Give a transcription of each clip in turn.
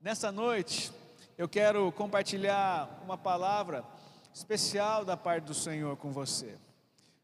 Nessa noite, eu quero compartilhar uma palavra especial da parte do Senhor com você.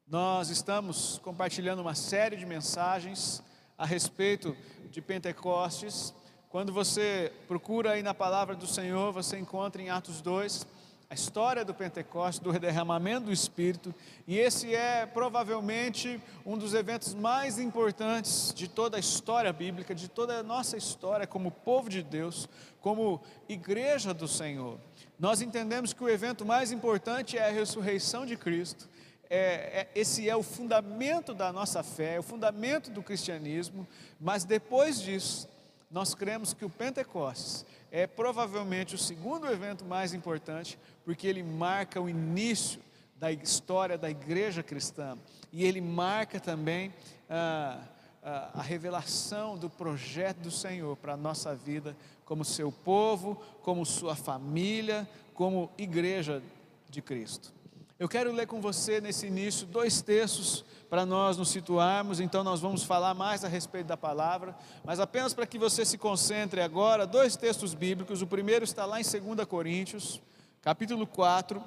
Nós estamos compartilhando uma série de mensagens a respeito de Pentecostes. Quando você procura aí na palavra do Senhor, você encontra em Atos 2 a história do Pentecostes, do derramamento do Espírito, e esse é provavelmente um dos eventos mais importantes de toda a história bíblica, de toda a nossa história como povo de Deus, como igreja do Senhor. Nós entendemos que o evento mais importante é a ressurreição de Cristo, é, é, esse é o fundamento da nossa fé, é o fundamento do cristianismo, mas depois disso, nós cremos que o Pentecostes é provavelmente o segundo evento mais importante, porque ele marca o início da história da igreja cristã e ele marca também ah, ah, a revelação do projeto do Senhor para a nossa vida, como seu povo, como sua família, como igreja de Cristo. Eu quero ler com você nesse início dois textos para nós nos situarmos, então nós vamos falar mais a respeito da palavra, mas apenas para que você se concentre agora, dois textos bíblicos. O primeiro está lá em 2 Coríntios, capítulo 4,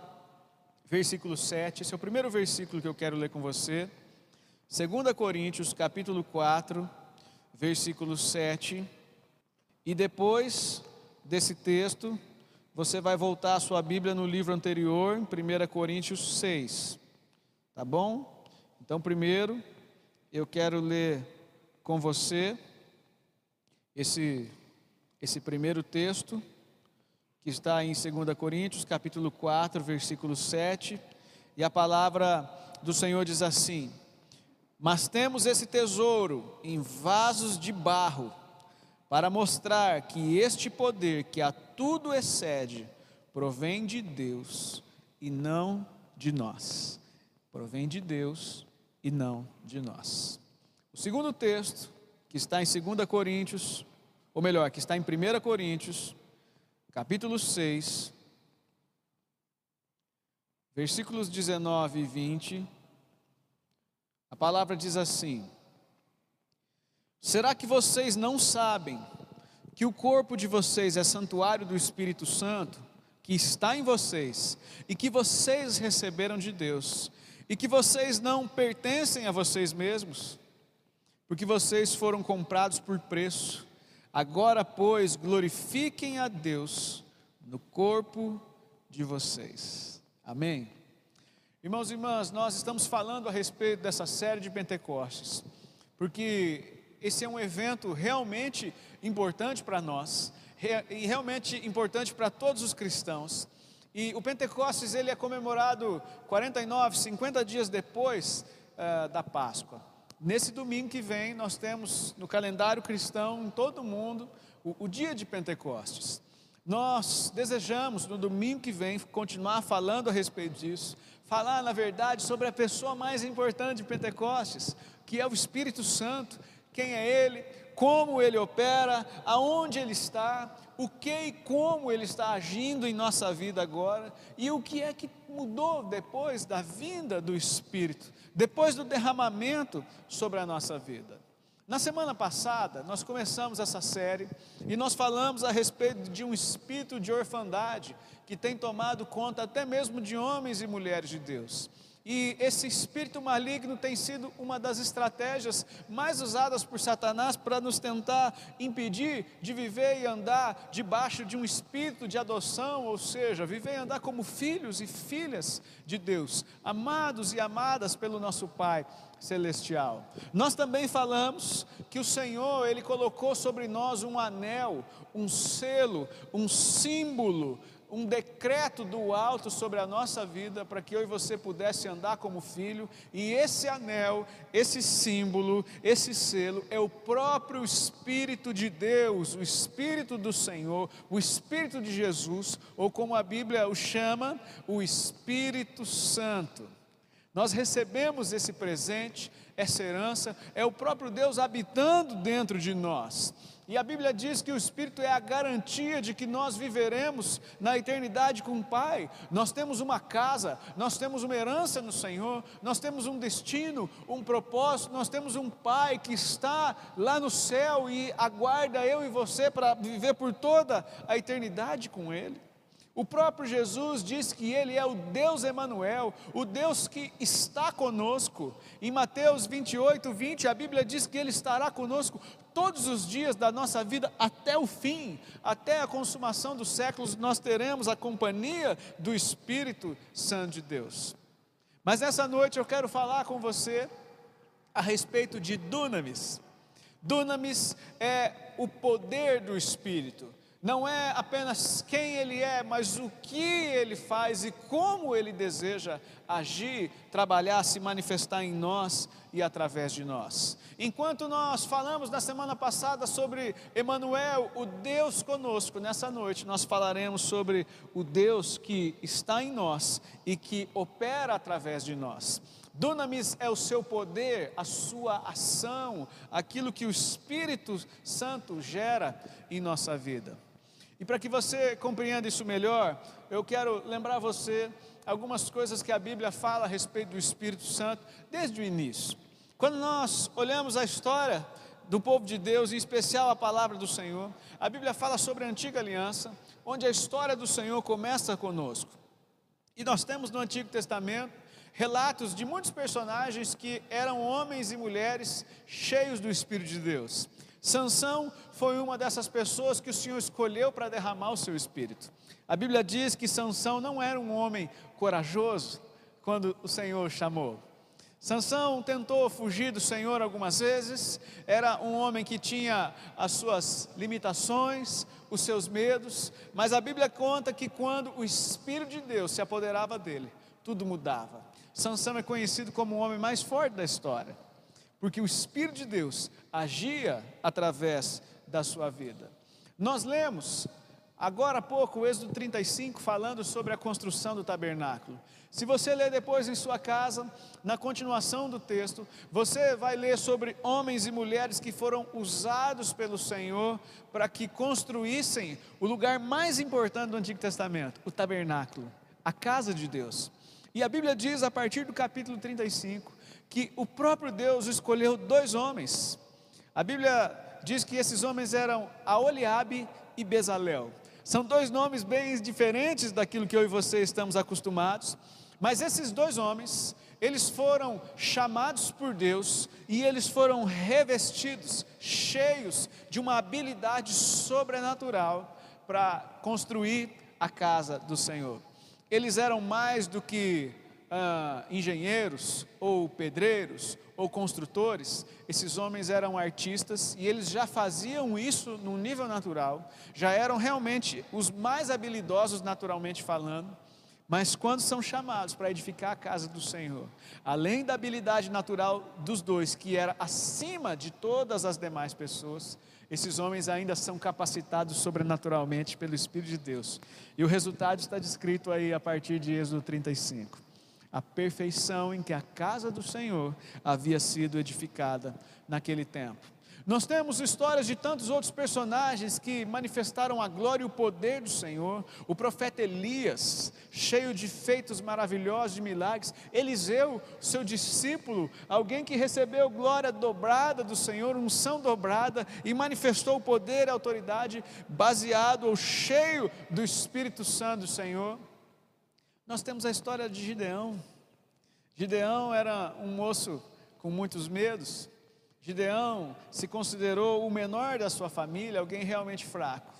versículo 7. Esse é o primeiro versículo que eu quero ler com você. 2 Coríntios, capítulo 4, versículo 7. E depois desse texto, você vai voltar a sua Bíblia no livro anterior, em 1 Coríntios 6. Tá bom? Então, primeiro, eu quero ler com você esse, esse primeiro texto, que está em 2 Coríntios, capítulo 4, versículo 7. E a palavra do Senhor diz assim: Mas temos esse tesouro em vasos de barro para mostrar que este poder que a tudo excede provém de Deus e não de nós. Provém de Deus e não de nós. O segundo texto, que está em 2 Coríntios, ou melhor, que está em 1 Coríntios, capítulo 6, versículos 19 e 20, a palavra diz assim: Será que vocês não sabem que o corpo de vocês é santuário do Espírito Santo, que está em vocês e que vocês receberam de Deus, e que vocês não pertencem a vocês mesmos, porque vocês foram comprados por preço. Agora, pois, glorifiquem a Deus no corpo de vocês. Amém? Irmãos e irmãs, nós estamos falando a respeito dessa série de Pentecostes, porque esse é um evento realmente importante para nós e realmente importante para todos os cristãos. E o Pentecostes ele é comemorado 49, 50 dias depois uh, da Páscoa. Nesse domingo que vem, nós temos no calendário cristão em todo o mundo o, o dia de Pentecostes. Nós desejamos no domingo que vem continuar falando a respeito disso, falar na verdade sobre a pessoa mais importante de Pentecostes, que é o Espírito Santo, quem é Ele, como Ele opera, aonde Ele está, o que e como Ele está agindo em nossa vida agora e o que é que mudou depois da vinda do Espírito, depois do derramamento sobre a nossa vida. Na semana passada, nós começamos essa série e nós falamos a respeito de um espírito de orfandade que tem tomado conta até mesmo de homens e mulheres de Deus. E esse espírito maligno tem sido uma das estratégias mais usadas por Satanás para nos tentar impedir de viver e andar debaixo de um espírito de adoção, ou seja, viver e andar como filhos e filhas de Deus, amados e amadas pelo nosso Pai celestial. Nós também falamos que o Senhor, ele colocou sobre nós um anel, um selo, um símbolo um decreto do alto sobre a nossa vida para que eu e você pudesse andar como filho, e esse anel, esse símbolo, esse selo é o próprio Espírito de Deus, o Espírito do Senhor, o Espírito de Jesus, ou como a Bíblia o chama, o Espírito Santo. Nós recebemos esse presente, essa herança, é o próprio Deus habitando dentro de nós. E a Bíblia diz que o Espírito é a garantia de que nós viveremos na eternidade com o Pai. Nós temos uma casa, nós temos uma herança no Senhor, nós temos um destino, um propósito, nós temos um Pai que está lá no céu e aguarda eu e você para viver por toda a eternidade com Ele. O próprio Jesus diz que Ele é o Deus Emanuel, o Deus que está conosco. Em Mateus 28, 20, a Bíblia diz que Ele estará conosco todos os dias da nossa vida até o fim, até a consumação dos séculos, nós teremos a companhia do Espírito Santo de Deus. Mas nessa noite eu quero falar com você a respeito de dunamis. Dunamis é o poder do Espírito não é apenas quem ele é, mas o que ele faz e como ele deseja agir, trabalhar, se manifestar em nós e através de nós. Enquanto nós falamos na semana passada sobre Emanuel, o Deus conosco, nessa noite nós falaremos sobre o Deus que está em nós e que opera através de nós. Dunamis é o seu poder, a sua ação, aquilo que o Espírito Santo gera em nossa vida. E para que você compreenda isso melhor, eu quero lembrar você algumas coisas que a Bíblia fala a respeito do Espírito Santo desde o início. Quando nós olhamos a história do povo de Deus, em especial a palavra do Senhor, a Bíblia fala sobre a antiga aliança, onde a história do Senhor começa conosco. E nós temos no Antigo Testamento relatos de muitos personagens que eram homens e mulheres cheios do Espírito de Deus. Sansão foi uma dessas pessoas que o Senhor escolheu para derramar o seu espírito. A Bíblia diz que Sansão não era um homem corajoso quando o Senhor chamou. Sansão tentou fugir do Senhor algumas vezes, era um homem que tinha as suas limitações, os seus medos, mas a Bíblia conta que quando o Espírito de Deus se apoderava dele, tudo mudava. Sansão é conhecido como o homem mais forte da história porque o Espírito de Deus agia através da sua vida. Nós lemos agora há pouco o Êxodo 35 falando sobre a construção do tabernáculo. Se você ler depois em sua casa, na continuação do texto, você vai ler sobre homens e mulheres que foram usados pelo Senhor para que construíssem o lugar mais importante do Antigo Testamento, o tabernáculo, a casa de Deus. E a Bíblia diz a partir do capítulo 35 que o próprio Deus escolheu dois homens. A Bíblia diz que esses homens eram Aoliabe e Bezalel. São dois nomes bem diferentes daquilo que eu e você estamos acostumados, mas esses dois homens, eles foram chamados por Deus e eles foram revestidos, cheios de uma habilidade sobrenatural para construir a casa do Senhor. Eles eram mais do que ah, engenheiros ou pedreiros ou construtores, esses homens eram artistas e eles já faziam isso no nível natural, já eram realmente os mais habilidosos naturalmente falando, mas quando são chamados para edificar a casa do Senhor, além da habilidade natural dos dois, que era acima de todas as demais pessoas, esses homens ainda são capacitados sobrenaturalmente pelo Espírito de Deus. E o resultado está descrito aí a partir de Êxodo 35 a perfeição em que a casa do Senhor havia sido edificada naquele tempo. Nós temos histórias de tantos outros personagens que manifestaram a glória e o poder do Senhor. O profeta Elias, cheio de feitos maravilhosos, de milagres. Eliseu, seu discípulo, alguém que recebeu glória dobrada do Senhor, unção dobrada e manifestou o poder e a autoridade baseado ou cheio do Espírito Santo do Senhor. Nós temos a história de Gideão. Gideão era um moço com muitos medos. Gideão se considerou o menor da sua família, alguém realmente fraco.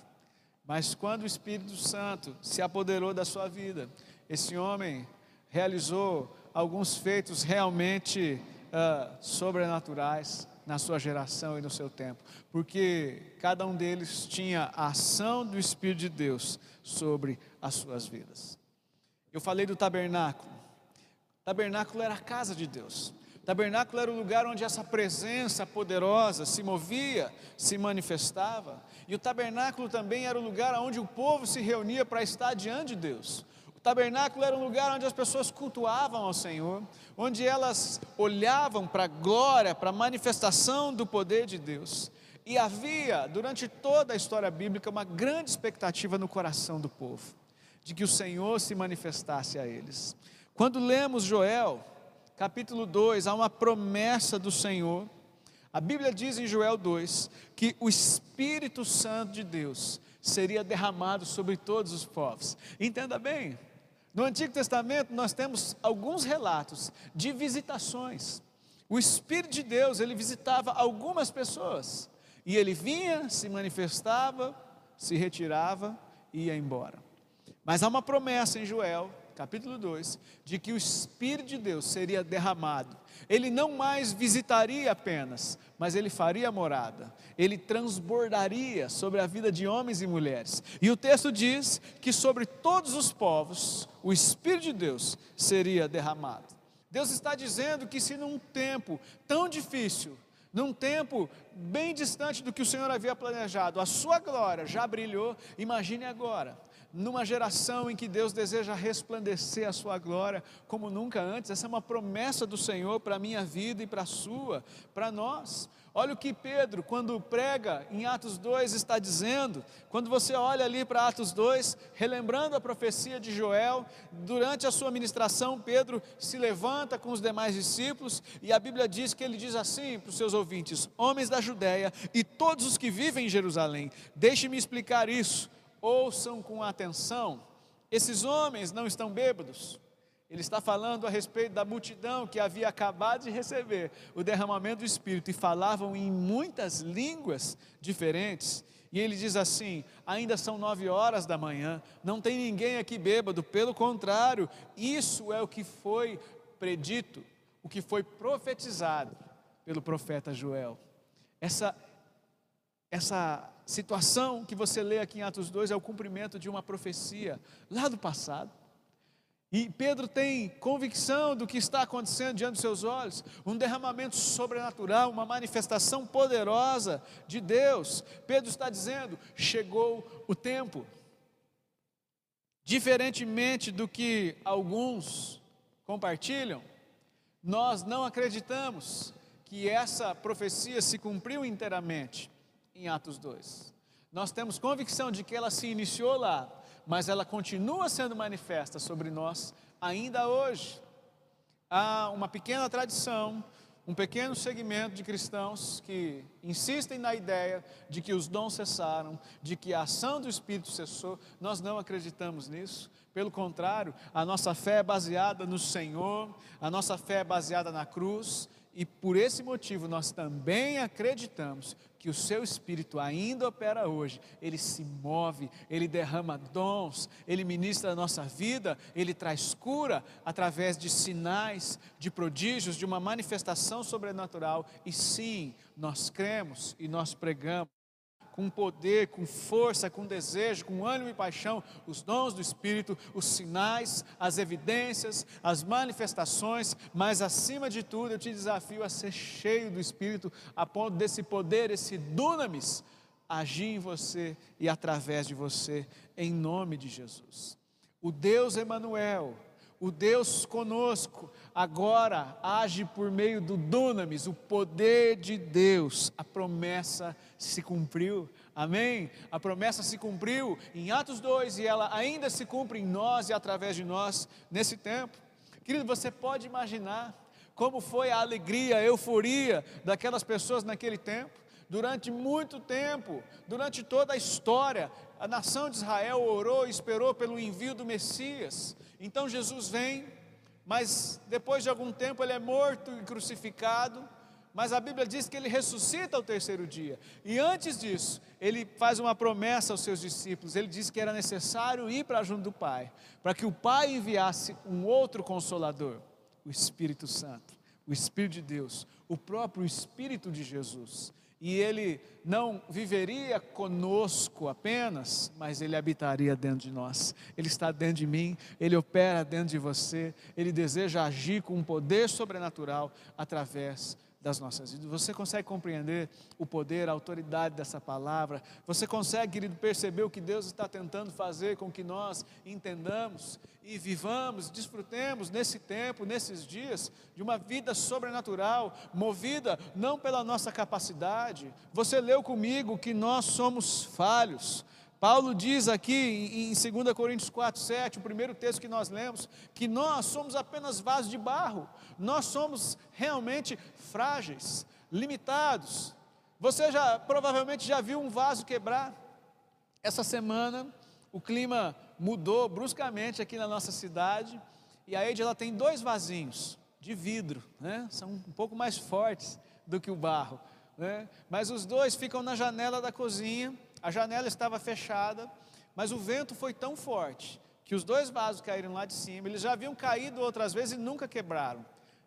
Mas quando o Espírito Santo se apoderou da sua vida, esse homem realizou alguns feitos realmente uh, sobrenaturais na sua geração e no seu tempo, porque cada um deles tinha a ação do Espírito de Deus sobre as suas vidas. Eu falei do tabernáculo. Tabernáculo era a casa de Deus. Tabernáculo era o lugar onde essa presença poderosa se movia, se manifestava. E o tabernáculo também era o lugar onde o povo se reunia para estar diante de Deus. tabernáculo era um lugar onde as pessoas cultuavam ao Senhor, onde elas olhavam para a glória, para a manifestação do poder de Deus. E havia, durante toda a história bíblica, uma grande expectativa no coração do povo, de que o Senhor se manifestasse a eles. Quando lemos Joel, capítulo 2, há uma promessa do Senhor. A Bíblia diz em Joel 2 que o Espírito Santo de Deus seria derramado sobre todos os povos. Entenda bem, no Antigo Testamento nós temos alguns relatos de visitações. O Espírito de Deus, ele visitava algumas pessoas. E ele vinha, se manifestava, se retirava e ia embora. Mas há uma promessa em Joel, capítulo 2, de que o Espírito de Deus seria derramado. Ele não mais visitaria apenas, mas ele faria morada. Ele transbordaria sobre a vida de homens e mulheres. E o texto diz que sobre todos os povos o Espírito de Deus seria derramado. Deus está dizendo que se num tempo tão difícil, num tempo bem distante do que o Senhor havia planejado, a sua glória já brilhou, imagine agora, numa geração em que Deus deseja resplandecer a sua glória como nunca antes, essa é uma promessa do Senhor para a minha vida e para a sua, para nós. Olha o que Pedro, quando prega em Atos 2, está dizendo. Quando você olha ali para Atos 2, relembrando a profecia de Joel, durante a sua ministração, Pedro se levanta com os demais discípulos e a Bíblia diz que ele diz assim para os seus ouvintes: Homens da Judéia e todos os que vivem em Jerusalém, deixe-me explicar isso, ouçam com atenção. Esses homens não estão bêbados ele está falando a respeito da multidão que havia acabado de receber o derramamento do Espírito e falavam em muitas línguas diferentes. E ele diz assim: ainda são nove horas da manhã, não tem ninguém aqui bêbado, pelo contrário, isso é o que foi predito, o que foi profetizado pelo profeta Joel. Essa, essa situação que você lê aqui em Atos 2 é o cumprimento de uma profecia lá do passado. E Pedro tem convicção do que está acontecendo diante dos seus olhos, um derramamento sobrenatural, uma manifestação poderosa de Deus. Pedro está dizendo: chegou o tempo. Diferentemente do que alguns compartilham, nós não acreditamos que essa profecia se cumpriu inteiramente em Atos 2. Nós temos convicção de que ela se iniciou lá, mas ela continua sendo manifesta sobre nós ainda hoje. Há uma pequena tradição, um pequeno segmento de cristãos que insistem na ideia de que os dons cessaram, de que a ação do Espírito cessou. Nós não acreditamos nisso. Pelo contrário, a nossa fé é baseada no Senhor, a nossa fé é baseada na cruz, e por esse motivo nós também acreditamos que o seu espírito ainda opera hoje, ele se move, ele derrama dons, ele ministra a nossa vida, ele traz cura através de sinais, de prodígios, de uma manifestação sobrenatural. E sim, nós cremos e nós pregamos com poder, com força, com desejo, com ânimo e paixão, os dons do Espírito, os sinais, as evidências, as manifestações, mas acima de tudo eu te desafio a ser cheio do Espírito, a ponto desse poder, esse dunamis, agir em você e através de você, em nome de Jesus. O Deus Emanuel, o Deus conosco, agora age por meio do dunamis, o poder de Deus, a promessa se cumpriu, amém? A promessa se cumpriu em Atos 2 e ela ainda se cumpre em nós e através de nós nesse tempo. Querido, você pode imaginar como foi a alegria, a euforia daquelas pessoas naquele tempo? Durante muito tempo, durante toda a história, a nação de Israel orou e esperou pelo envio do Messias. Então Jesus vem, mas depois de algum tempo ele é morto e crucificado. Mas a Bíblia diz que ele ressuscita ao terceiro dia. E antes disso, ele faz uma promessa aos seus discípulos. Ele diz que era necessário ir para junto do Pai, para que o Pai enviasse um outro consolador, o Espírito Santo, o Espírito de Deus, o próprio Espírito de Jesus e ele não viveria conosco apenas, mas ele habitaria dentro de nós. Ele está dentro de mim, ele opera dentro de você, ele deseja agir com um poder sobrenatural através das nossas vidas. Você consegue compreender o poder, a autoridade dessa palavra? Você consegue, querido, perceber o que Deus está tentando fazer com que nós entendamos e vivamos, desfrutemos nesse tempo, nesses dias, de uma vida sobrenatural, movida não pela nossa capacidade. Você leu comigo que nós somos falhos. Paulo diz aqui em 2 Coríntios 4, 7, o primeiro texto que nós lemos, que nós somos apenas vasos de barro, nós somos realmente frágeis, limitados. Você já provavelmente já viu um vaso quebrar? Essa semana o clima mudou bruscamente aqui na nossa cidade e a Eide ela tem dois vasinhos de vidro, né? são um pouco mais fortes do que o barro, né? mas os dois ficam na janela da cozinha a janela estava fechada, mas o vento foi tão forte que os dois vasos caíram lá de cima. Eles já haviam caído outras vezes e nunca quebraram.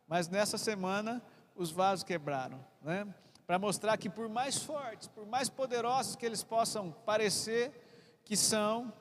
Mas nessa semana os vasos quebraram, né? Para mostrar que por mais fortes, por mais poderosos que eles possam parecer que são,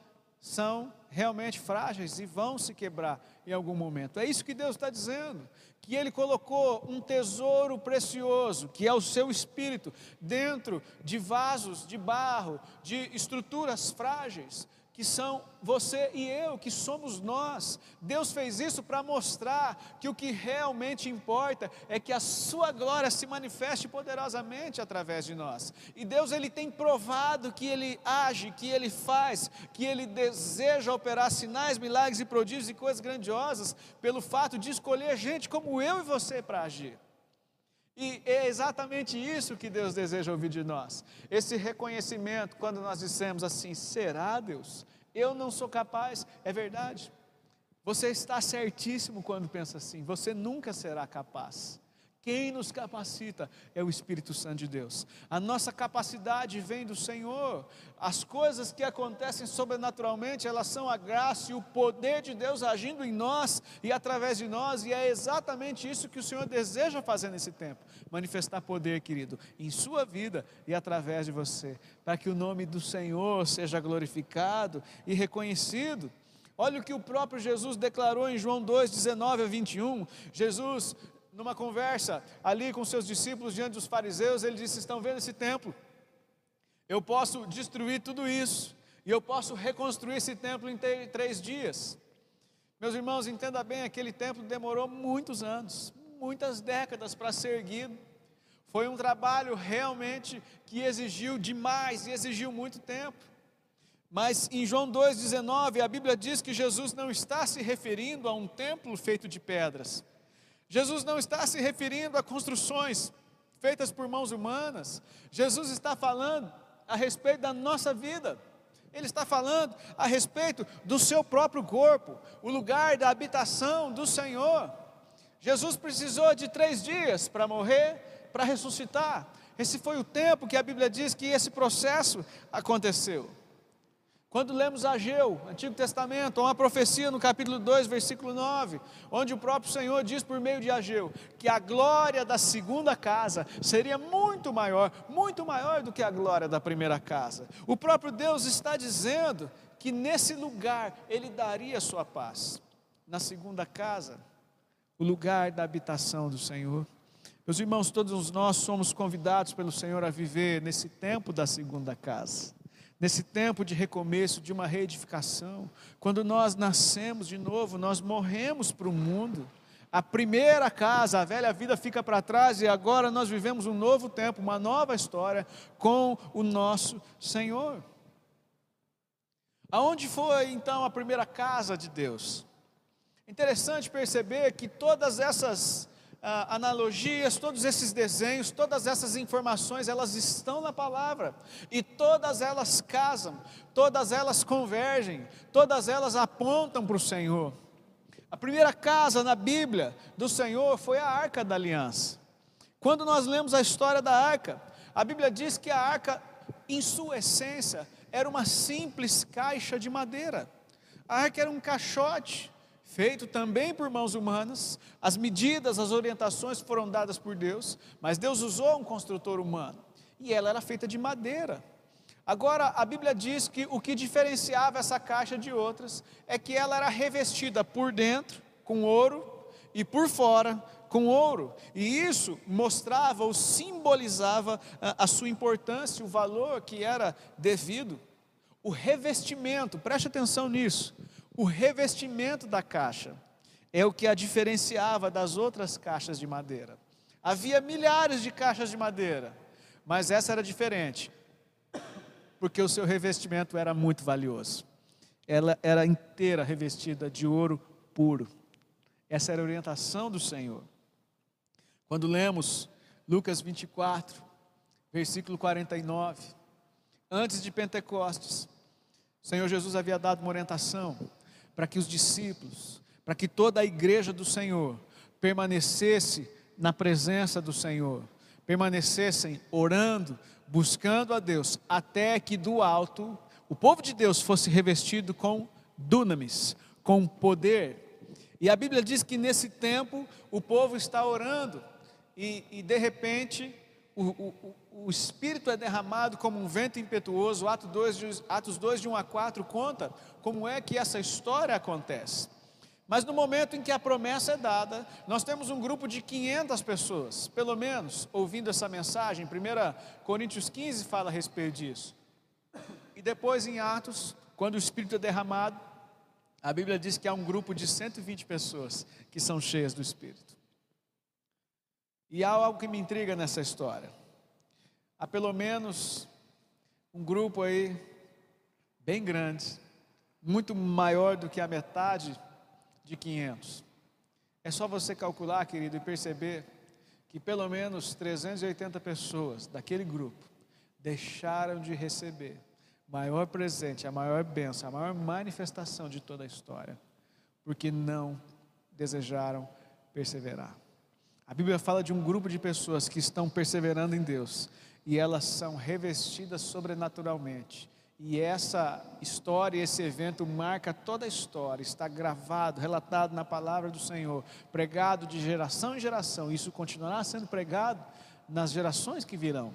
são realmente frágeis e vão se quebrar em algum momento. É isso que Deus está dizendo que Ele colocou um tesouro precioso, que é o seu espírito, dentro de vasos de barro, de estruturas frágeis, que são você e eu, que somos nós. Deus fez isso para mostrar que o que realmente importa é que a sua glória se manifeste poderosamente através de nós. E Deus ele tem provado que ele age, que ele faz, que ele deseja operar sinais, milagres e prodígios e coisas grandiosas pelo fato de escolher gente como eu e você para agir. E é exatamente isso que Deus deseja ouvir de nós. Esse reconhecimento, quando nós dissemos assim: será Deus? Eu não sou capaz, é verdade. Você está certíssimo quando pensa assim, você nunca será capaz. Quem nos capacita é o Espírito Santo de Deus. A nossa capacidade vem do Senhor. As coisas que acontecem sobrenaturalmente, elas são a graça e o poder de Deus agindo em nós e através de nós, e é exatamente isso que o Senhor deseja fazer nesse tempo manifestar poder, querido, em sua vida e através de você, para que o nome do Senhor seja glorificado e reconhecido. Olha o que o próprio Jesus declarou em João 2, 19 a 21. Jesus numa conversa ali com seus discípulos diante dos fariseus, ele disse: Estão vendo esse templo? Eu posso destruir tudo isso, e eu posso reconstruir esse templo em três dias. Meus irmãos, entenda bem: aquele templo demorou muitos anos, muitas décadas para ser erguido. Foi um trabalho realmente que exigiu demais e exigiu muito tempo. Mas em João 2,19, a Bíblia diz que Jesus não está se referindo a um templo feito de pedras, Jesus não está se referindo a construções feitas por mãos humanas. Jesus está falando a respeito da nossa vida. Ele está falando a respeito do seu próprio corpo, o lugar da habitação do Senhor. Jesus precisou de três dias para morrer, para ressuscitar. Esse foi o tempo que a Bíblia diz que esse processo aconteceu. Quando lemos Ageu, Antigo Testamento, uma profecia no capítulo 2, versículo 9, onde o próprio Senhor diz por meio de Ageu que a glória da segunda casa seria muito maior, muito maior do que a glória da primeira casa. O próprio Deus está dizendo que nesse lugar ele daria a sua paz. Na segunda casa, o lugar da habitação do Senhor. Meus irmãos, todos nós somos convidados pelo Senhor a viver nesse tempo da segunda casa nesse tempo de recomeço, de uma reedificação, quando nós nascemos de novo, nós morremos para o mundo. A primeira casa, a velha vida fica para trás e agora nós vivemos um novo tempo, uma nova história com o nosso Senhor. Aonde foi então a primeira casa de Deus? Interessante perceber que todas essas ah, analogias, todos esses desenhos, todas essas informações, elas estão na palavra e todas elas casam, todas elas convergem, todas elas apontam para o Senhor. A primeira casa na Bíblia do Senhor foi a arca da aliança. Quando nós lemos a história da arca, a Bíblia diz que a arca, em sua essência, era uma simples caixa de madeira. A arca era um caixote feito também por mãos humanas, as medidas, as orientações foram dadas por Deus, mas Deus usou um construtor humano, e ela era feita de madeira. Agora, a Bíblia diz que o que diferenciava essa caixa de outras é que ela era revestida por dentro com ouro e por fora com ouro, e isso mostrava ou simbolizava a, a sua importância, o valor que era devido. O revestimento, preste atenção nisso, o revestimento da caixa é o que a diferenciava das outras caixas de madeira. Havia milhares de caixas de madeira, mas essa era diferente, porque o seu revestimento era muito valioso. Ela era inteira revestida de ouro puro. Essa era a orientação do Senhor. Quando lemos Lucas 24, versículo 49, antes de Pentecostes, o Senhor Jesus havia dado uma orientação para que os discípulos, para que toda a igreja do Senhor permanecesse na presença do Senhor, permanecessem orando, buscando a Deus, até que do alto o povo de Deus fosse revestido com dunamis, com poder. E a Bíblia diz que nesse tempo o povo está orando e, e de repente o, o, o, Espírito é derramado como um vento impetuoso. Atos 2, Atos 2 de 1 a 4 conta como é que essa história acontece. Mas no momento em que a promessa é dada, nós temos um grupo de 500 pessoas, pelo menos, ouvindo essa mensagem. 1 Coríntios 15 fala a respeito disso. E depois em Atos, quando o Espírito é derramado, a Bíblia diz que há um grupo de 120 pessoas que são cheias do Espírito. E há algo que me intriga nessa história. Há pelo menos um grupo aí, bem grande, muito maior do que a metade de 500. É só você calcular, querido, e perceber que pelo menos 380 pessoas daquele grupo deixaram de receber o maior presente, a maior bênção, a maior manifestação de toda a história, porque não desejaram perseverar. A Bíblia fala de um grupo de pessoas que estão perseverando em Deus e elas são revestidas sobrenaturalmente e essa história, esse evento marca toda a história, está gravado, relatado na palavra do Senhor, pregado de geração em geração, isso continuará sendo pregado nas gerações que virão.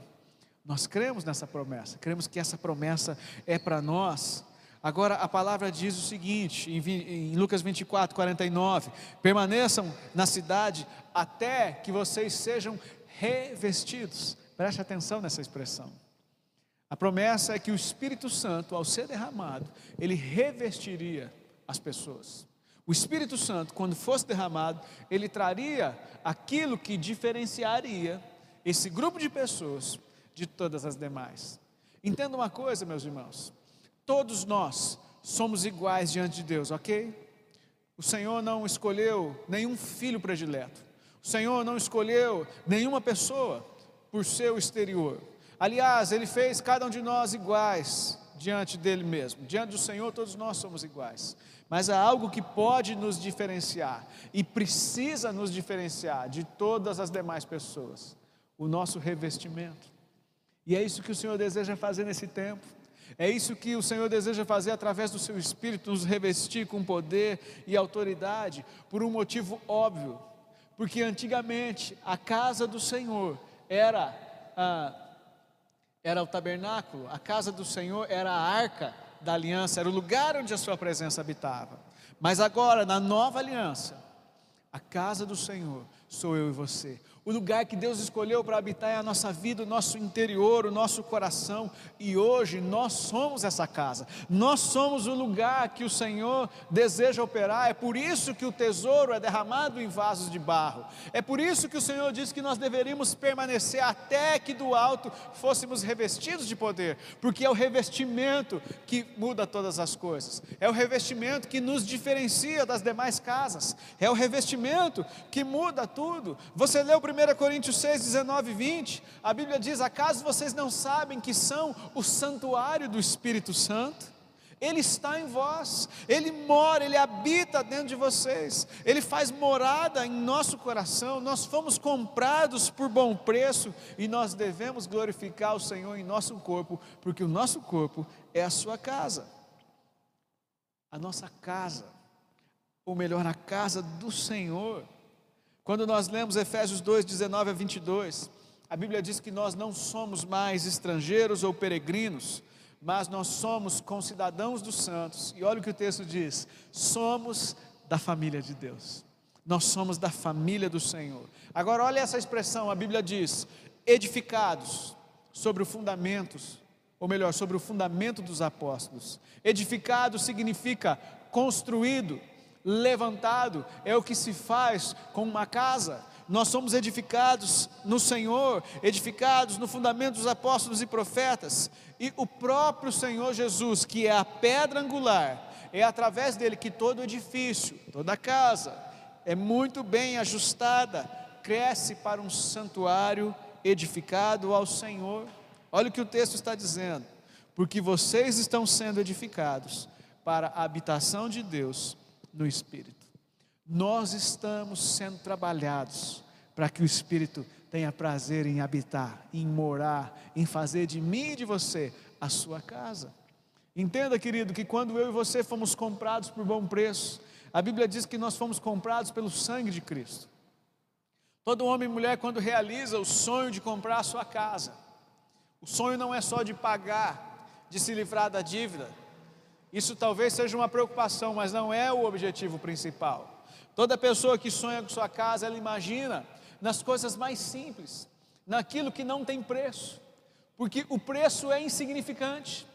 Nós cremos nessa promessa, cremos que essa promessa é para nós. Agora a palavra diz o seguinte, em Lucas 24, 49: permaneçam na cidade até que vocês sejam revestidos. Preste atenção nessa expressão a promessa é que o Espírito Santo, ao ser derramado, ele revestiria as pessoas. O Espírito Santo, quando fosse derramado, ele traria aquilo que diferenciaria esse grupo de pessoas de todas as demais. Entenda uma coisa, meus irmãos: todos nós somos iguais diante de Deus, ok? O Senhor não escolheu nenhum filho predileto, o Senhor não escolheu nenhuma pessoa por seu exterior. Aliás, Ele fez cada um de nós iguais diante dele mesmo. Diante do Senhor, todos nós somos iguais. Mas há algo que pode nos diferenciar e precisa nos diferenciar de todas as demais pessoas: o nosso revestimento. E é isso que o Senhor deseja fazer nesse tempo. É isso que o Senhor deseja fazer através do seu Espírito, nos revestir com poder e autoridade, por um motivo óbvio. Porque antigamente a casa do Senhor era. Ah, era o tabernáculo, a casa do Senhor era a arca da aliança, era o lugar onde a sua presença habitava. Mas agora, na nova aliança, a casa do Senhor sou eu e você. O lugar que Deus escolheu para habitar é a nossa vida, o nosso interior, o nosso coração. E hoje nós somos essa casa. Nós somos o lugar que o Senhor deseja operar. É por isso que o tesouro é derramado em vasos de barro. É por isso que o Senhor diz que nós deveríamos permanecer até que do alto fôssemos revestidos de poder, porque é o revestimento que muda todas as coisas. É o revestimento que nos diferencia das demais casas. É o revestimento que muda tudo. Você leu o 1 Coríntios 6, 19 e 20, a Bíblia diz: Acaso vocês não sabem que são o santuário do Espírito Santo? Ele está em vós, Ele mora, Ele habita dentro de vocês, Ele faz morada em nosso coração. Nós fomos comprados por bom preço e nós devemos glorificar o Senhor em nosso corpo, porque o nosso corpo é a sua casa, a nossa casa, ou melhor, a casa do Senhor. Quando nós lemos Efésios 2, 19 a 22, a Bíblia diz que nós não somos mais estrangeiros ou peregrinos, mas nós somos concidadãos dos santos. E olha o que o texto diz: somos da família de Deus. Nós somos da família do Senhor. Agora, olha essa expressão: a Bíblia diz, edificados sobre os fundamentos, ou melhor, sobre o fundamento dos apóstolos. Edificado significa construído, levantado, é o que se faz com uma casa. Nós somos edificados no Senhor, edificados no fundamento dos apóstolos e profetas, e o próprio Senhor Jesus, que é a pedra angular, é através dele que todo edifício, toda casa, é muito bem ajustada, cresce para um santuário edificado ao Senhor. Olha o que o texto está dizendo: porque vocês estão sendo edificados para a habitação de Deus no Espírito. Nós estamos sendo trabalhados para que o Espírito tenha prazer em habitar, em morar, em fazer de mim e de você a sua casa. Entenda, querido, que quando eu e você fomos comprados por bom preço, a Bíblia diz que nós fomos comprados pelo sangue de Cristo. Todo homem e mulher, quando realiza o sonho de comprar a sua casa, o sonho não é só de pagar, de se livrar da dívida. Isso talvez seja uma preocupação, mas não é o objetivo principal. Toda pessoa que sonha com sua casa, ela imagina nas coisas mais simples, naquilo que não tem preço, porque o preço é insignificante.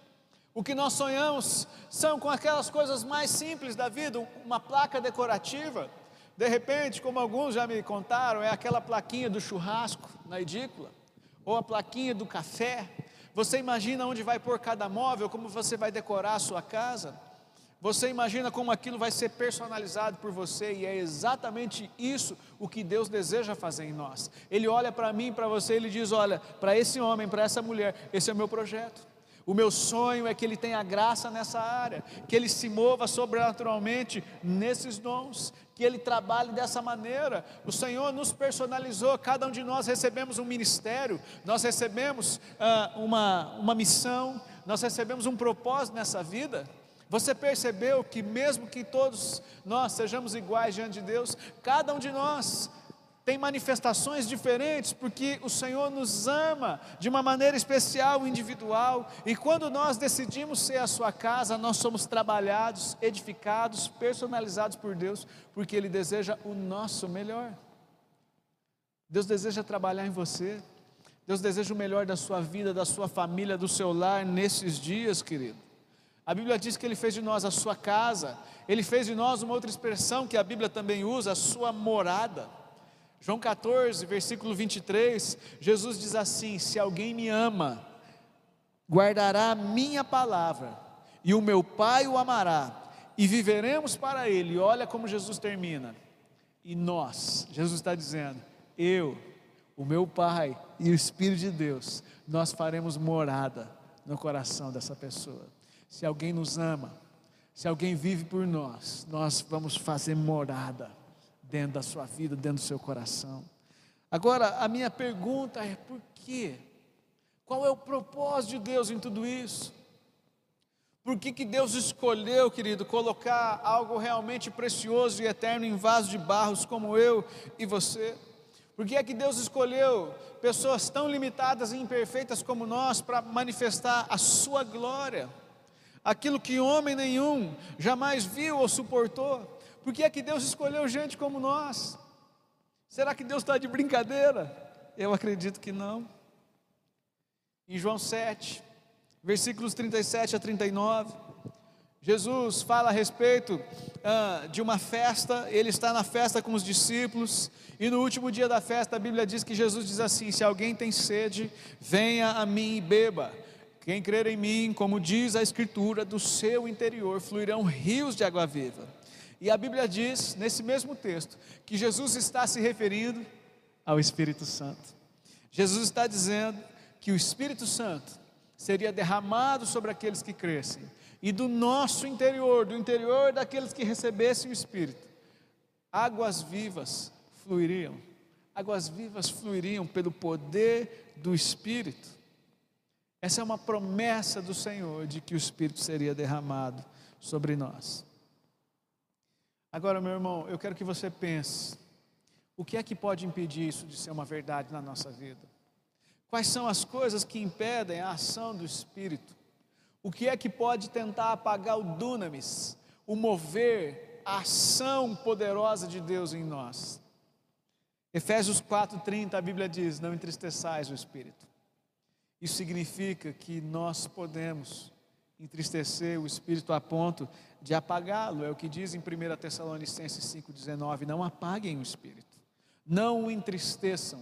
O que nós sonhamos são com aquelas coisas mais simples da vida, uma placa decorativa. De repente, como alguns já me contaram, é aquela plaquinha do churrasco na edícula ou a plaquinha do café. Você imagina onde vai pôr cada móvel, como você vai decorar a sua casa. Você imagina como aquilo vai ser personalizado por você, e é exatamente isso o que Deus deseja fazer em nós. Ele olha para mim, para você, ele diz: Olha, para esse homem, para essa mulher, esse é o meu projeto. O meu sonho é que ele tenha graça nessa área, que ele se mova sobrenaturalmente nesses dons, que ele trabalhe dessa maneira. O Senhor nos personalizou, cada um de nós recebemos um ministério, nós recebemos ah, uma, uma missão, nós recebemos um propósito nessa vida. Você percebeu que, mesmo que todos nós sejamos iguais diante de Deus, cada um de nós tem manifestações diferentes, porque o Senhor nos ama de uma maneira especial, individual, e quando nós decidimos ser a sua casa, nós somos trabalhados, edificados, personalizados por Deus, porque Ele deseja o nosso melhor. Deus deseja trabalhar em você, Deus deseja o melhor da sua vida, da sua família, do seu lar nesses dias, querido. A Bíblia diz que Ele fez de nós a sua casa, Ele fez de nós uma outra expressão que a Bíblia também usa, a sua morada. João 14, versículo 23, Jesus diz assim: Se alguém me ama, guardará a minha palavra, e o meu Pai o amará, e viveremos para ele. Olha como Jesus termina. E nós, Jesus está dizendo, eu, o meu Pai e o Espírito de Deus, nós faremos morada no coração dessa pessoa. Se alguém nos ama, se alguém vive por nós, nós vamos fazer morada dentro da sua vida, dentro do seu coração. Agora, a minha pergunta é: por quê? Qual é o propósito de Deus em tudo isso? Por que, que Deus escolheu, querido, colocar algo realmente precioso e eterno em vaso de barros como eu e você? Por que é que Deus escolheu pessoas tão limitadas e imperfeitas como nós para manifestar a sua glória? Aquilo que homem nenhum jamais viu ou suportou. Por que é que Deus escolheu gente como nós? Será que Deus está de brincadeira? Eu acredito que não. Em João 7, versículos 37 a 39, Jesus fala a respeito ah, de uma festa, ele está na festa com os discípulos, e no último dia da festa a Bíblia diz que Jesus diz assim: Se alguém tem sede, venha a mim e beba. Quem crer em mim, como diz a Escritura, do seu interior fluirão rios de água viva. E a Bíblia diz, nesse mesmo texto, que Jesus está se referindo ao Espírito Santo. Jesus está dizendo que o Espírito Santo seria derramado sobre aqueles que crescem, e do nosso interior, do interior daqueles que recebessem o Espírito, águas vivas fluiriam. Águas vivas fluiriam pelo poder do Espírito. Essa é uma promessa do Senhor de que o Espírito seria derramado sobre nós. Agora, meu irmão, eu quero que você pense: o que é que pode impedir isso de ser uma verdade na nossa vida? Quais são as coisas que impedem a ação do Espírito? O que é que pode tentar apagar o dunamis, o mover a ação poderosa de Deus em nós. Efésios 4:30 a Bíblia diz: "Não entristeçais o espírito". Isso significa que nós podemos entristecer o espírito a ponto de apagá-lo. É o que diz em 1 Tessalonicenses 5,19: Não apaguem o espírito, não o entristeçam,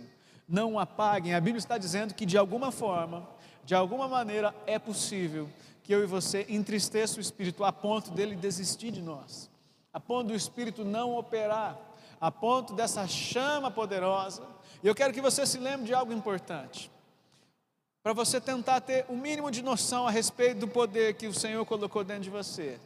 não apaguem. A Bíblia está dizendo que de alguma forma, de alguma maneira, é possível que eu e você entristeça o espírito a ponto dele desistir de nós, a ponto do espírito não operar a ponto dessa chama poderosa. E eu quero que você se lembre de algo importante. Para você tentar ter o um mínimo de noção a respeito do poder que o Senhor colocou dentro de você.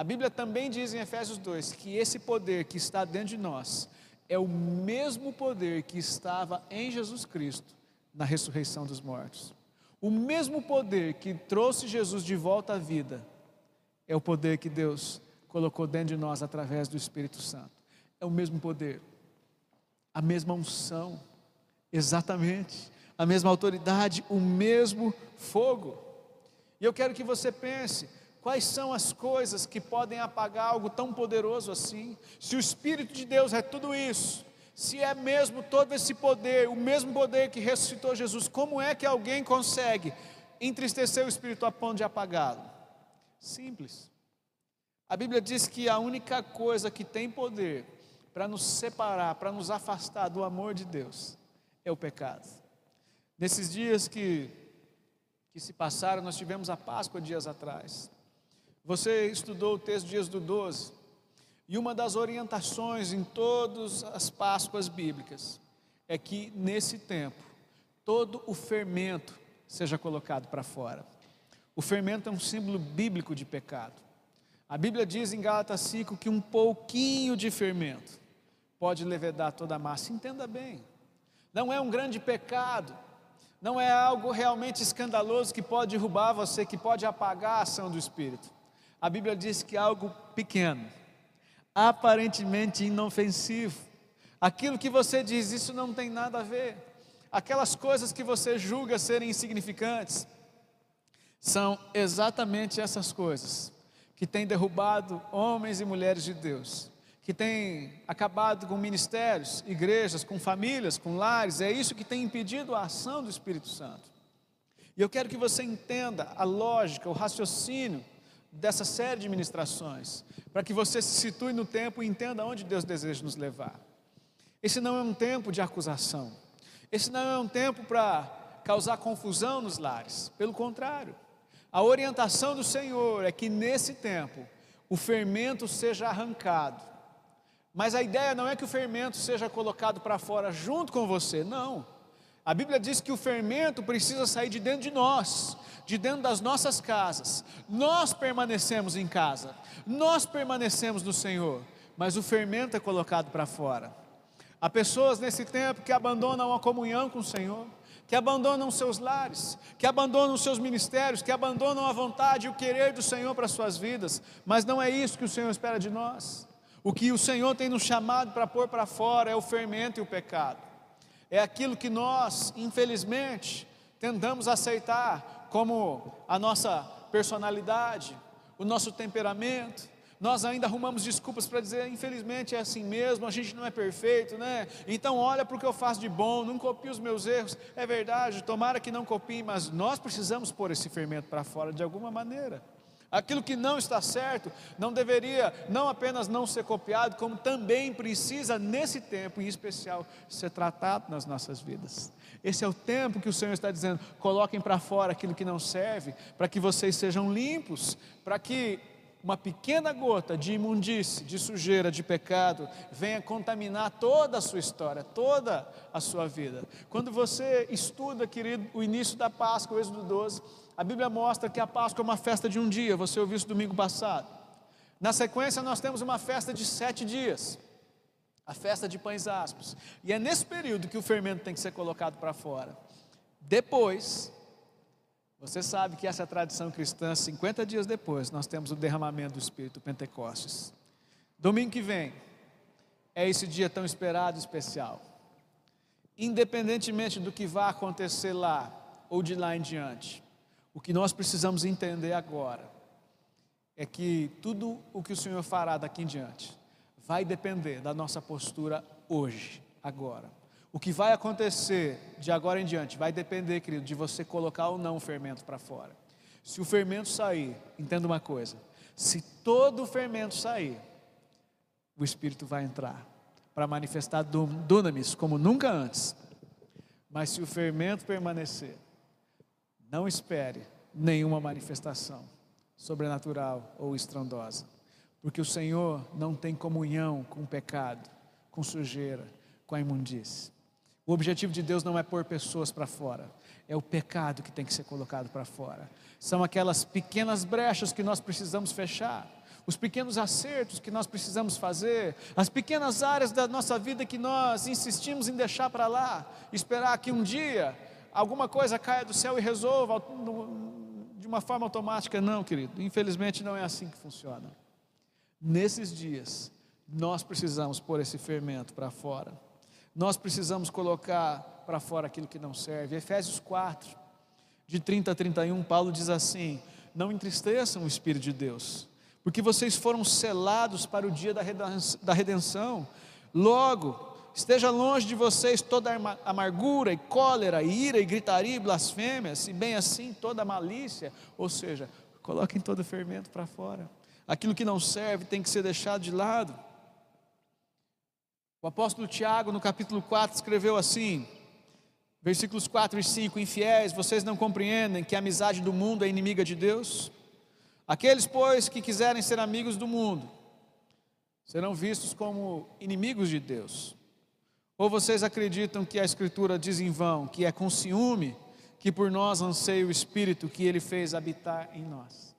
A Bíblia também diz em Efésios 2 que esse poder que está dentro de nós é o mesmo poder que estava em Jesus Cristo na ressurreição dos mortos. O mesmo poder que trouxe Jesus de volta à vida é o poder que Deus colocou dentro de nós através do Espírito Santo é o mesmo poder, a mesma unção, exatamente, a mesma autoridade, o mesmo fogo. E eu quero que você pense: quais são as coisas que podem apagar algo tão poderoso assim? Se o Espírito de Deus é tudo isso, se é mesmo todo esse poder, o mesmo poder que ressuscitou Jesus, como é que alguém consegue entristecer o Espírito a ponto de apagá-lo? Simples. A Bíblia diz que a única coisa que tem poder para nos separar, para nos afastar do amor de Deus, é o pecado. Nesses dias que, que se passaram, nós tivemos a Páscoa dias atrás. Você estudou o texto Dias do 12, e uma das orientações em todas as Páscoas bíblicas é que nesse tempo, todo o fermento seja colocado para fora. O fermento é um símbolo bíblico de pecado. A Bíblia diz em Gálatas 5 que um pouquinho de fermento pode levedar toda a massa. Entenda bem, não é um grande pecado, não é algo realmente escandaloso que pode derrubar você, que pode apagar a ação do Espírito. A Bíblia diz que algo pequeno, aparentemente inofensivo. Aquilo que você diz, isso não tem nada a ver. Aquelas coisas que você julga serem insignificantes, são exatamente essas coisas que têm derrubado homens e mulheres de Deus que tem acabado com ministérios, igrejas, com famílias, com lares, é isso que tem impedido a ação do Espírito Santo. E eu quero que você entenda a lógica, o raciocínio dessa série de ministrações, para que você se situe no tempo e entenda onde Deus deseja nos levar. Esse não é um tempo de acusação, esse não é um tempo para causar confusão nos lares, pelo contrário, a orientação do Senhor é que nesse tempo o fermento seja arrancado mas a ideia não é que o fermento seja colocado para fora junto com você, não. A Bíblia diz que o fermento precisa sair de dentro de nós, de dentro das nossas casas. Nós permanecemos em casa, nós permanecemos no Senhor, mas o fermento é colocado para fora. Há pessoas nesse tempo que abandonam a comunhão com o Senhor, que abandonam seus lares, que abandonam seus ministérios, que abandonam a vontade e o querer do Senhor para suas vidas, mas não é isso que o Senhor espera de nós. O que o Senhor tem nos chamado para pôr para fora é o fermento e o pecado. É aquilo que nós, infelizmente, tentamos aceitar como a nossa personalidade, o nosso temperamento. Nós ainda arrumamos desculpas para dizer, infelizmente é assim mesmo, a gente não é perfeito, né? Então olha para o que eu faço de bom, não copie os meus erros. É verdade, tomara que não copie, mas nós precisamos pôr esse fermento para fora de alguma maneira. Aquilo que não está certo não deveria não apenas não ser copiado, como também precisa, nesse tempo em especial, ser tratado nas nossas vidas. Esse é o tempo que o Senhor está dizendo: coloquem para fora aquilo que não serve, para que vocês sejam limpos, para que uma pequena gota de imundície, de sujeira, de pecado, venha contaminar toda a sua história, toda a sua vida. Quando você estuda, querido, o início da Páscoa, o Êxodo 12, a Bíblia mostra que a Páscoa é uma festa de um dia, você ouviu isso domingo passado. Na sequência, nós temos uma festa de sete dias, a festa de pães áspros. E é nesse período que o fermento tem que ser colocado para fora. Depois, você sabe que essa é a tradição cristã, 50 dias depois, nós temos o derramamento do Espírito Pentecostes. Domingo que vem, é esse dia tão esperado e especial. Independentemente do que vá acontecer lá ou de lá em diante, o que nós precisamos entender agora é que tudo o que o Senhor fará daqui em diante vai depender da nossa postura hoje, agora. O que vai acontecer de agora em diante vai depender, querido, de você colocar ou não o fermento para fora. Se o fermento sair, entenda uma coisa: se todo o fermento sair, o Espírito vai entrar para manifestar dunamis como nunca antes. Mas se o fermento permanecer, não espere nenhuma manifestação sobrenatural ou estrondosa, porque o Senhor não tem comunhão com o pecado, com sujeira, com a imundície. O objetivo de Deus não é pôr pessoas para fora, é o pecado que tem que ser colocado para fora. São aquelas pequenas brechas que nós precisamos fechar, os pequenos acertos que nós precisamos fazer, as pequenas áreas da nossa vida que nós insistimos em deixar para lá, esperar que um dia alguma coisa caia do céu e resolva de uma forma automática. Não, querido, infelizmente não é assim que funciona. Nesses dias, nós precisamos pôr esse fermento para fora nós precisamos colocar para fora aquilo que não serve. Efésios 4, de 30 a 31, Paulo diz assim: Não entristeçam o Espírito de Deus, porque vocês foram selados para o dia da redenção. Logo, esteja longe de vocês toda amargura, e cólera, e ira, e gritaria, e blasfêmias, e bem assim toda malícia. Ou seja, coloquem todo o fermento para fora. Aquilo que não serve tem que ser deixado de lado. O apóstolo Tiago, no capítulo 4, escreveu assim, versículos 4 e 5: Infiéis, vocês não compreendem que a amizade do mundo é inimiga de Deus? Aqueles, pois, que quiserem ser amigos do mundo, serão vistos como inimigos de Deus. Ou vocês acreditam que a Escritura diz em vão, que é com ciúme que por nós anseia o Espírito que Ele fez habitar em nós?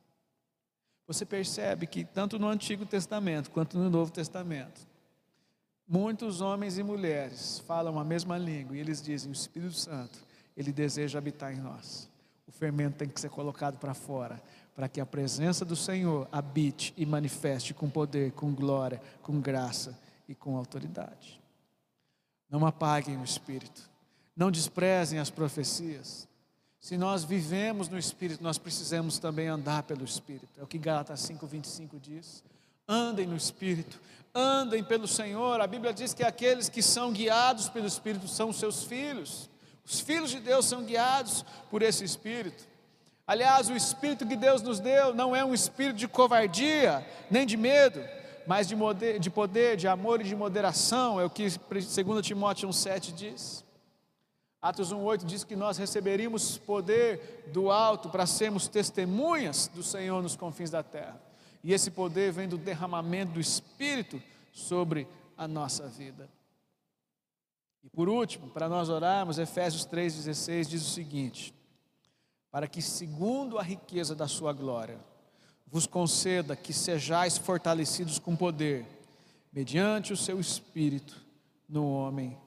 Você percebe que tanto no Antigo Testamento quanto no Novo Testamento, Muitos homens e mulheres falam a mesma língua e eles dizem: o Espírito Santo, ele deseja habitar em nós. O fermento tem que ser colocado para fora, para que a presença do Senhor habite e manifeste com poder, com glória, com graça e com autoridade. Não apaguem o Espírito, não desprezem as profecias. Se nós vivemos no Espírito, nós precisamos também andar pelo Espírito. É o que Gálatas 5:25 diz. Andem no Espírito, andem pelo Senhor. A Bíblia diz que aqueles que são guiados pelo Espírito são seus filhos. Os filhos de Deus são guiados por esse Espírito. Aliás, o Espírito que Deus nos deu não é um espírito de covardia, nem de medo, mas de, poder, de, poder, de amor e de moderação, é o que 2 Timóteo 1,7 diz. Atos 1,8 diz que nós receberíamos poder do alto para sermos testemunhas do Senhor nos confins da terra. E esse poder vem do derramamento do Espírito sobre a nossa vida. E por último, para nós orarmos, Efésios 3,16 diz o seguinte: Para que, segundo a riqueza da Sua glória, vos conceda que sejais fortalecidos com poder, mediante o seu Espírito, no homem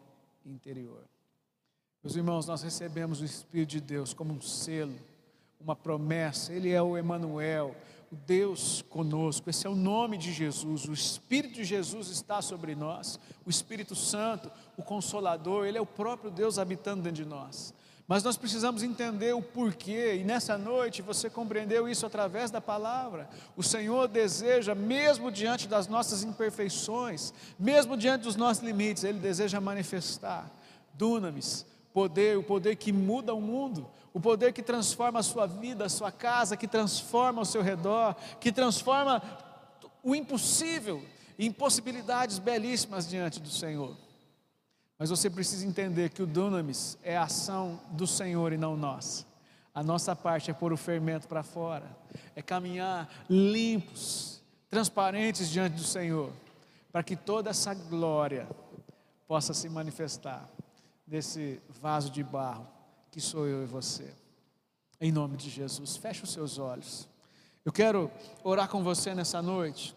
interior. Meus irmãos, nós recebemos o Espírito de Deus como um selo, uma promessa, Ele é o Emanuel, Deus conosco, esse é o nome de Jesus, o Espírito de Jesus está sobre nós, o Espírito Santo, o Consolador, Ele é o próprio Deus habitando dentro de nós. Mas nós precisamos entender o porquê, e nessa noite você compreendeu isso através da palavra. O Senhor deseja, mesmo diante das nossas imperfeições, mesmo diante dos nossos limites, Ele deseja manifestar dunamis, poder, o poder que muda o mundo, o poder que transforma a sua vida, a sua casa, que transforma o seu redor, que transforma o impossível em possibilidades belíssimas diante do Senhor. Mas você precisa entender que o dunamis é a ação do Senhor e não nossa. A nossa parte é pôr o fermento para fora, é caminhar limpos, transparentes diante do Senhor, para que toda essa glória possa se manifestar desse vaso de barro que sou eu e você. Em nome de Jesus, feche os seus olhos. Eu quero orar com você nessa noite.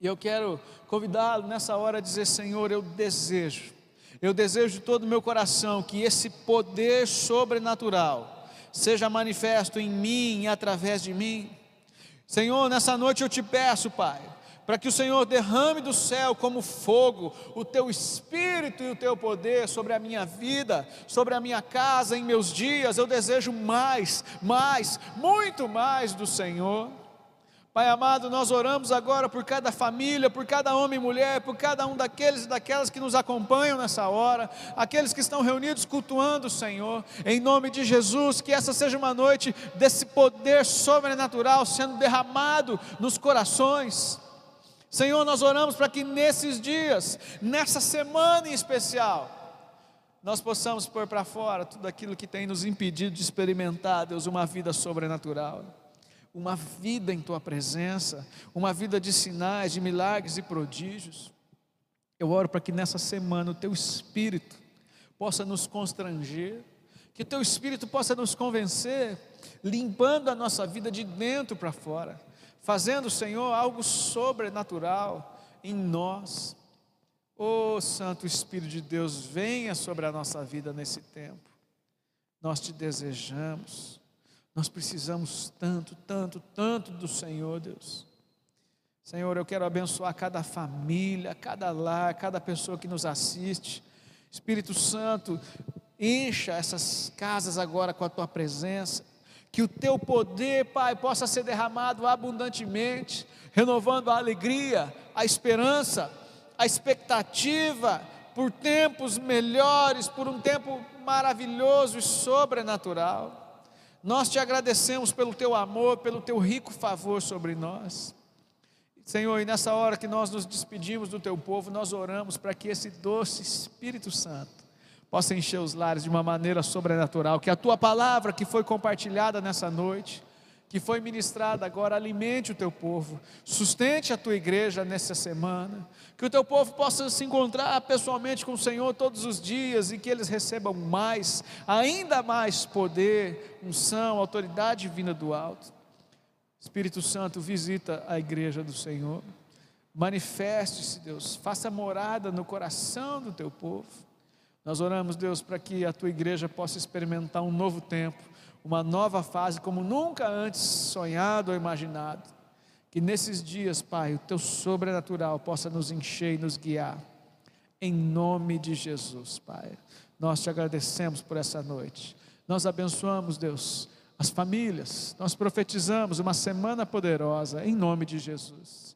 E eu quero convidá-lo nessa hora a dizer: Senhor, eu desejo, eu desejo de todo o meu coração que esse poder sobrenatural seja manifesto em mim e através de mim. Senhor, nessa noite eu te peço, Pai, para que o Senhor derrame do céu como fogo o teu espírito e o teu poder sobre a minha vida, sobre a minha casa, em meus dias. Eu desejo mais, mais, muito mais do Senhor. Pai amado, nós oramos agora por cada família, por cada homem e mulher, por cada um daqueles e daquelas que nos acompanham nessa hora, aqueles que estão reunidos cultuando o Senhor, em nome de Jesus, que essa seja uma noite desse poder sobrenatural sendo derramado nos corações. Senhor, nós oramos para que nesses dias, nessa semana em especial, nós possamos pôr para fora tudo aquilo que tem nos impedido de experimentar, Deus, uma vida sobrenatural uma vida em tua presença, uma vida de sinais, de milagres e prodígios. Eu oro para que nessa semana o teu espírito possa nos constranger, que o teu espírito possa nos convencer, limpando a nossa vida de dentro para fora, fazendo, Senhor, algo sobrenatural em nós. Oh, Santo Espírito de Deus, venha sobre a nossa vida nesse tempo. Nós te desejamos. Nós precisamos tanto, tanto, tanto do Senhor, Deus. Senhor, eu quero abençoar cada família, cada lar, cada pessoa que nos assiste. Espírito Santo, encha essas casas agora com a tua presença. Que o teu poder, Pai, possa ser derramado abundantemente, renovando a alegria, a esperança, a expectativa por tempos melhores, por um tempo maravilhoso e sobrenatural. Nós te agradecemos pelo teu amor, pelo teu rico favor sobre nós. Senhor, e nessa hora que nós nos despedimos do teu povo, nós oramos para que esse doce Espírito Santo possa encher os lares de uma maneira sobrenatural, que a tua palavra que foi compartilhada nessa noite, que foi ministrada agora, alimente o teu povo, sustente a tua igreja nessa semana, que o teu povo possa se encontrar pessoalmente com o Senhor todos os dias e que eles recebam mais, ainda mais poder, unção, autoridade vinda do alto. Espírito Santo, visita a igreja do Senhor, manifeste-se, Deus, faça morada no coração do teu povo. Nós oramos, Deus, para que a tua igreja possa experimentar um novo tempo uma nova fase como nunca antes sonhado ou imaginado. Que nesses dias, Pai, o teu sobrenatural possa nos encher e nos guiar. Em nome de Jesus, Pai. Nós te agradecemos por essa noite. Nós abençoamos, Deus, as famílias. Nós profetizamos uma semana poderosa em nome de Jesus.